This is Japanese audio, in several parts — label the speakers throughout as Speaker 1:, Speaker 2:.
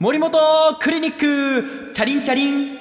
Speaker 1: 森本クリニックチャリンチャリン。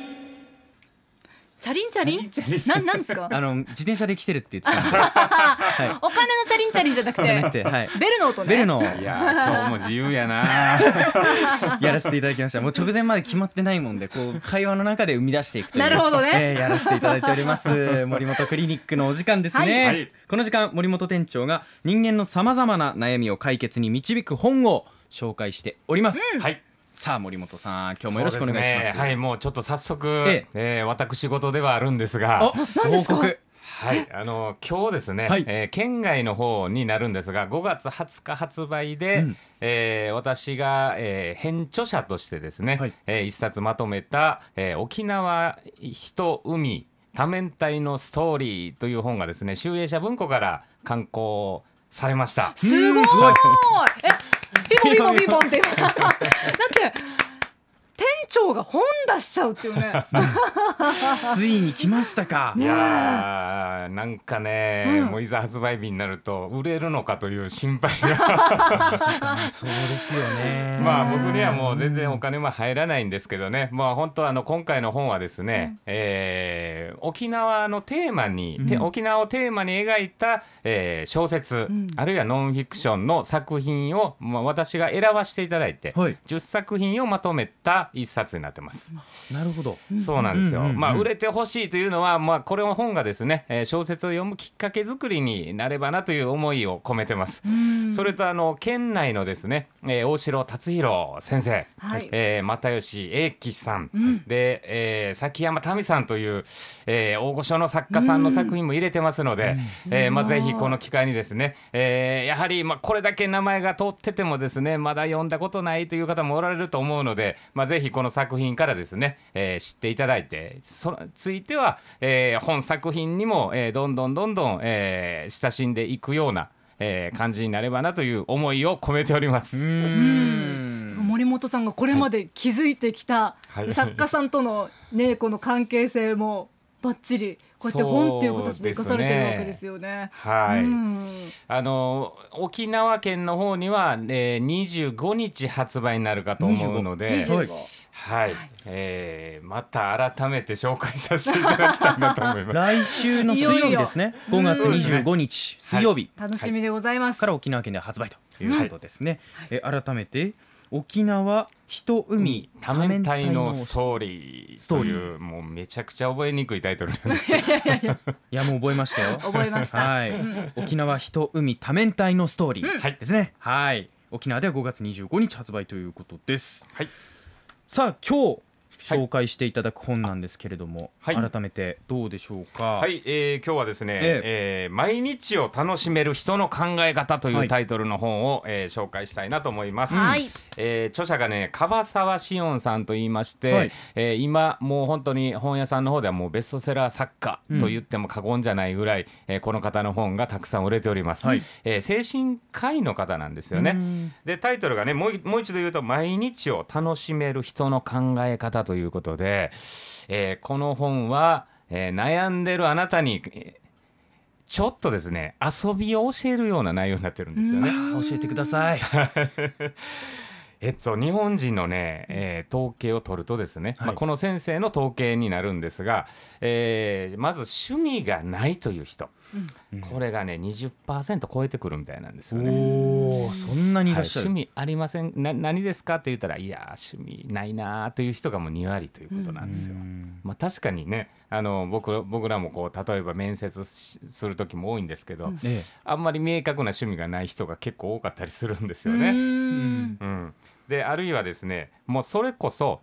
Speaker 2: チャリンチャリン？なんなんですか？
Speaker 1: あの自転車で来てるって言ってた。ん で、は
Speaker 2: お金のチャリンチャリンじゃなくて
Speaker 1: て、はい、
Speaker 2: ベルの音ね。
Speaker 1: ベルの。
Speaker 3: いやー今日も自由やな。
Speaker 1: やらせていただきました。もう直前まで決まってないもんでこう会話の中で生み出していくという。
Speaker 2: なるほどね。
Speaker 1: えーやらせていただいております。森本クリニックのお時間ですね、
Speaker 3: はい。はい。
Speaker 1: この時間森本店長が人間のさまざまな悩みを解決に導く本を紹介しております、
Speaker 3: はい
Speaker 1: さあ森本さん今日もよろしくお願いします。
Speaker 3: ね。はいもうちょっと早速、
Speaker 1: え
Speaker 3: え。ー私事ではあるんです
Speaker 1: お
Speaker 3: が
Speaker 1: 報告。
Speaker 3: はいあの今日ですね、
Speaker 1: はい。
Speaker 3: えー県外の方になるんですが5月20日発売で、
Speaker 1: うん。
Speaker 3: えー私が、えー編著者としてですね、
Speaker 1: はい。
Speaker 3: えー一冊まとめた、えー沖縄人海多面体のストーリーという本がですね集英社文庫から刊行されました。
Speaker 2: すごい。
Speaker 1: うん。すごい
Speaker 2: えピンポンピンポンピンポンって今だって店長が本出しちゃうっていうね。
Speaker 1: ついに来ましたか、
Speaker 3: いやーなんかね、
Speaker 2: うん。
Speaker 3: もういざ発売日になると売れるのかという心配が。
Speaker 1: そうですよね。
Speaker 3: まあ僕にはもう全然お金も入らないんですけどね。まあ本当あの今回の本はですね、えー沖縄のテーマに、て
Speaker 1: うん。
Speaker 3: 沖縄をテーマに描いた、えー小説、
Speaker 2: ん。
Speaker 3: あるいはノンフィクションの作品を、まあ、私が選ばせていただいて、
Speaker 1: はい。
Speaker 3: 10作品をまとめた一冊になってます。
Speaker 1: なるほど。
Speaker 3: そうなんですよ。まあ売れてほしいというのは、まあこれの本がですね、えー小説を読むきっかけ作りになればなという思いを込めてます。それとあの県内のですね、えー大城達弘先生、
Speaker 2: はい。
Speaker 3: えー又吉英樹さん、
Speaker 2: ん。
Speaker 3: で、えー崎山民さんという、えー大御所の作家さんの作品も入れてますので、えーまあぜひこの機会にですね、えーやはりまあこれだけ名前が通っててもですね、まだ読んだことないという方もおられると思うので、まあぜひこの作品からですね、えー知っていただいて、そのついては、えー本作品にも、えーどんどんどんどん、えー親しんでいくような、えー感じになればなという思いを込めております。
Speaker 1: うーん。
Speaker 2: 森本さんがこれまで築いてきた
Speaker 3: はい。
Speaker 2: 作家さんとのね この関係性もバッチリこうやって本っていう形で生かされてるわけですよね。
Speaker 3: はい、
Speaker 2: うん。
Speaker 3: あの沖縄県の方には、えー、25日発売になるかと思うので、
Speaker 1: 25
Speaker 3: はい、えーまた改めて紹介させていただきたいなと思います。
Speaker 1: 来週の水曜日ですね。5月25日水曜日。
Speaker 2: 楽しみでございます。
Speaker 1: から沖縄県で発売ということですね、え改めて沖縄人海
Speaker 3: 多面体のストーリーと
Speaker 1: ストーリ
Speaker 3: いうもうめちゃくちゃ覚えにくいタイトルなんです。
Speaker 1: いや もう覚えましたよ。
Speaker 2: 覚えました。
Speaker 1: はい、沖縄人海多面体のストーリー
Speaker 3: はい。
Speaker 1: ですね、はい。沖縄では5月25日発売ということです。
Speaker 3: はい
Speaker 1: さあ今日紹介していただく本なんですけれども、
Speaker 3: はい。
Speaker 1: 改めてどうでしょうか？
Speaker 3: はい、えー今日はですね、
Speaker 1: え
Speaker 3: え。ー毎日を楽しめる人の考え方とい
Speaker 1: はい。
Speaker 3: うタイトルの本を、えー紹介したいなと思います。
Speaker 2: はい。
Speaker 3: えー著者がね樺沢志音さんと言いまして、
Speaker 1: はい。
Speaker 3: えー今もう本当に本屋さんの方ではもうベストセラー作家と言っても過言じゃないぐらい、えーこの方の本がたくさん売れております、
Speaker 1: はい。
Speaker 3: えー精神科医の方なんですよね。
Speaker 1: うん。
Speaker 3: でタイトルがねもういもう一度言うと「毎日を楽しめる人の考え方」ということで、えーこの本は、えー悩んでるあなたにえーちょっとですね遊びを教えるような内容になってるんですよね。
Speaker 1: 教えてください。
Speaker 3: えっと、日本人のね、えー統計を取るとですね、
Speaker 1: はい。
Speaker 3: まあ、この先生の統計になるんですが、えーまず趣味がないという人、これがね20%超えてくるみたいなんですよね。
Speaker 1: おおそんなにいらっしゃる、
Speaker 3: はい趣味ありません。な何ですかって言ったらいやー趣味ないなーという人がもう2割ということなんですよ。
Speaker 1: うん。
Speaker 3: まあ、確かにねあの僕僕らもこう例えば面接しする時も多いんですけど、
Speaker 1: え
Speaker 3: あんまり明確な趣味がない人が結構多かったりするんです
Speaker 2: う
Speaker 3: よね。
Speaker 2: ん。
Speaker 3: うん、であるいはですねもうそれこそ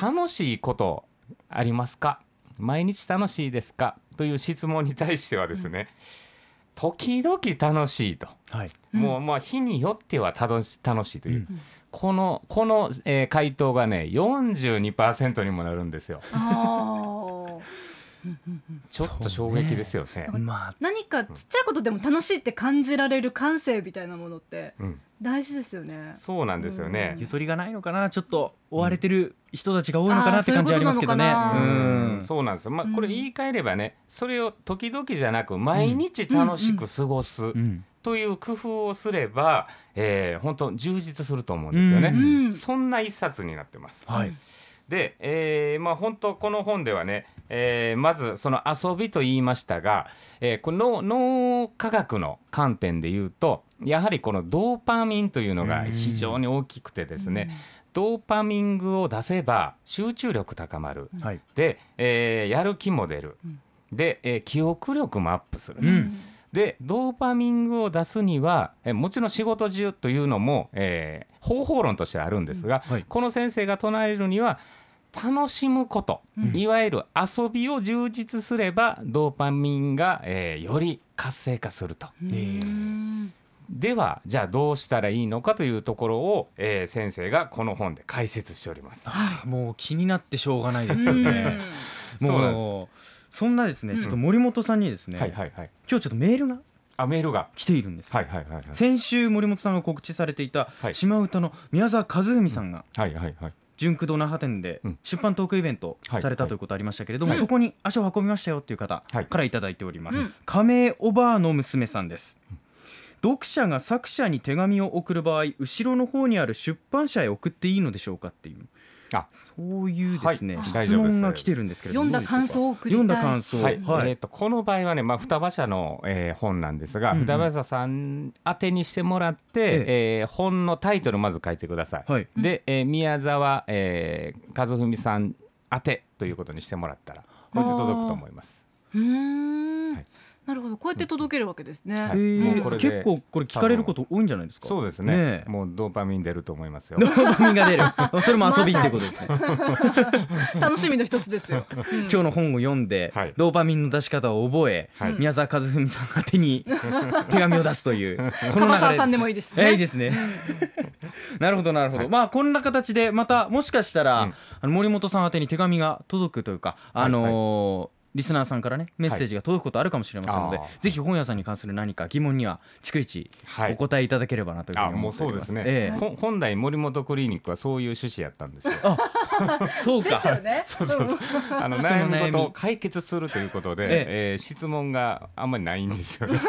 Speaker 3: 楽しいことありますか？毎日楽しいですか？という質問に対してはですね、時々楽しいと、
Speaker 1: えはい。
Speaker 3: もうまあ日によっては楽し楽しいという、
Speaker 1: うん。
Speaker 3: このこの、えー回答がね42%にもなるんですよちょっと衝撃ですよね。
Speaker 1: まあ。
Speaker 2: 何かちっちゃいことでも楽しいって感じられる感性みたいなものって
Speaker 3: うん、
Speaker 2: 大事ですよね。
Speaker 3: そうなんですよね。
Speaker 1: ゆとりがないのかな？ちょっと追われてる人たちが多いのかなって感じありますけどね。
Speaker 2: そうな
Speaker 1: ん。
Speaker 3: そうなんですよ、まあ、
Speaker 2: うん。
Speaker 3: これ言い換えればねそれを時々じゃなく毎日楽しく過ごす
Speaker 1: うん。
Speaker 3: という工夫をすれば、えー、本当充実すると思うんですよね。
Speaker 2: うん。
Speaker 3: そんな一冊になってます。
Speaker 1: はい。
Speaker 3: で、えーまあ、本当この本ではね、えーまずその遊びと言いましたが、えーこの脳科学の観点で言うとやはりこのドーパミンというのが非常に大きくてですね、ドーパミングを出せば集中力高まる、
Speaker 1: はい。
Speaker 3: で、えーやる気も出る、で、えー記憶力もアップする。と、
Speaker 1: うん。
Speaker 3: でドーパミングを出すにはえもちろん仕事中というのも、えー方法論としてあるんですが、
Speaker 1: はい。
Speaker 3: この先生が唱えるには楽しむこと、いわゆる遊びを充実すればドーパミンが、えーより活性化すると。
Speaker 2: うん
Speaker 3: ではじゃあどうしたらいいのかというところを、えー先生がこの本で解説しております。
Speaker 1: あーもう気になってしょうがないですよね。もうそんなですね、ちょっと森本さんにですね、
Speaker 3: はいはいはい。
Speaker 1: 今日ちょっとメールが
Speaker 3: あメールが。
Speaker 1: 来ているんです、
Speaker 3: はいはいはいはい。
Speaker 1: 先週森本さんが告知されていた
Speaker 3: はい
Speaker 1: 島唄の宮沢和文さんが
Speaker 3: はいはいはい。
Speaker 1: 純駆動那覇店で
Speaker 3: うん。
Speaker 1: 出版トークイベント
Speaker 3: はい。
Speaker 1: されたということありましたけれども、
Speaker 3: はい。
Speaker 1: そこに足を運びましたよっていう方
Speaker 3: はい。
Speaker 1: からいただいております、
Speaker 2: うん。
Speaker 1: 亀おばあの娘さんです。読者が作者に手紙を送る場合後ろの方にある出版社へ送っていいのでしょうかっていう
Speaker 3: あ
Speaker 1: そういうですね、
Speaker 3: はい。
Speaker 1: 質問が来てるんですけれども
Speaker 2: 読んだ感想を送りたい。
Speaker 1: 読んだ感想
Speaker 3: はい、
Speaker 1: はい。
Speaker 3: えー、とこの場合はね、まあ、双葉社の、えー本なんですが、
Speaker 1: うんうん。
Speaker 3: 双葉社さん宛てにしてもらって、
Speaker 1: え
Speaker 3: え。ー本のタイトルまず書いてください。
Speaker 1: はい。
Speaker 3: で、えー宮沢、えー和文さん宛てということにしてもらったらこれで届くと思います。
Speaker 2: うーん。
Speaker 3: はい
Speaker 2: なるほど。こうやって届けるわけですね、
Speaker 3: はい。
Speaker 1: えー。
Speaker 3: もうこれで
Speaker 1: 結構これ聞かれること多いんじゃないですか？
Speaker 3: そうですね。
Speaker 1: ねえ。
Speaker 3: もうドーパミン出ると思いますよ。
Speaker 1: ド。ーパミンが出る。それも遊びってことですね、
Speaker 2: 楽しみの一つですよ、うん。
Speaker 1: 今日の本を読んで、
Speaker 3: はい。
Speaker 1: ドーパミンの出し方を覚え、
Speaker 3: はい。
Speaker 1: 宮沢和文さん宛てに 手紙を出すというこ
Speaker 2: 樺沢さん
Speaker 1: す
Speaker 2: でもいいですね。
Speaker 1: えいいですね。なるほどなるほど、まあこんな形でまたもしかしたら、
Speaker 3: うん。
Speaker 1: あの森本さん宛てに手紙が届くというかあのーリスナーさんからねメッセージが届くことあるかもしれませんので、
Speaker 3: あー。
Speaker 1: ぜひ本屋さんに関する何か疑問には逐一
Speaker 3: はい。
Speaker 1: お答えいただければなというふう
Speaker 3: あもう
Speaker 1: に思っておりま。
Speaker 3: そうですすね、
Speaker 1: ええ。
Speaker 3: ほん本来森本クリニックはそういう趣旨やったんですよ。
Speaker 1: そうか。
Speaker 2: ですよね。
Speaker 3: そうそうそう。あの
Speaker 1: 悩み。
Speaker 3: 悩み事を解決するということで、
Speaker 1: え
Speaker 3: え。ー質問があんまりないんですよね。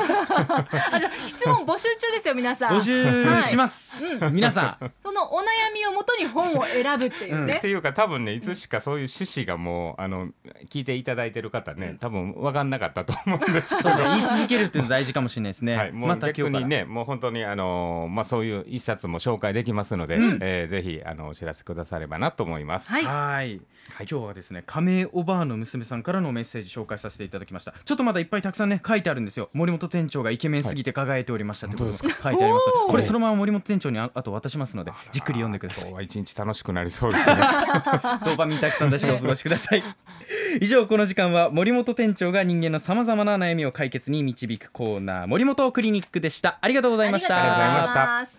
Speaker 2: あじゃあ質問募集中ですよ皆さん。
Speaker 1: 募集します、皆さん。
Speaker 2: そのお悩みをもとに本を選ぶっていうね、
Speaker 3: っていうか多分ねいつしかそういう趣旨がもうあの聞いていただいてる方ね多分分かんなかったと思うんですけど。
Speaker 1: そうか言い続けるっていうの大事かもしれないですね、
Speaker 3: はい、もう
Speaker 1: また今日から。
Speaker 3: 逆にね、もう本当にあのーまあそういう一冊も紹介できますので、
Speaker 1: うん。
Speaker 3: えーぜひあのお知らせくださればなと思います。
Speaker 2: はい。
Speaker 1: はい。今日はですね亀おばあの娘さんからのメッセージ紹介させていただきました。ちょっとまだいっぱいたくさんね書いてあるんですよ。森本店長がイケメンすぎて輝いておりました。ってことが書いてあります。これそのまま森本店長にああと渡しますのでじっくり読んでください。
Speaker 3: 今日は一日楽しくなりそうですね。
Speaker 1: ドーパミンたくさん出してお過ごしください。以上この時間は森本店長が人間のさまざまな悩みを解決に導くコーナー森本クリニックでした。ありがとうございました。
Speaker 3: ありがとうございました。
Speaker 2: ます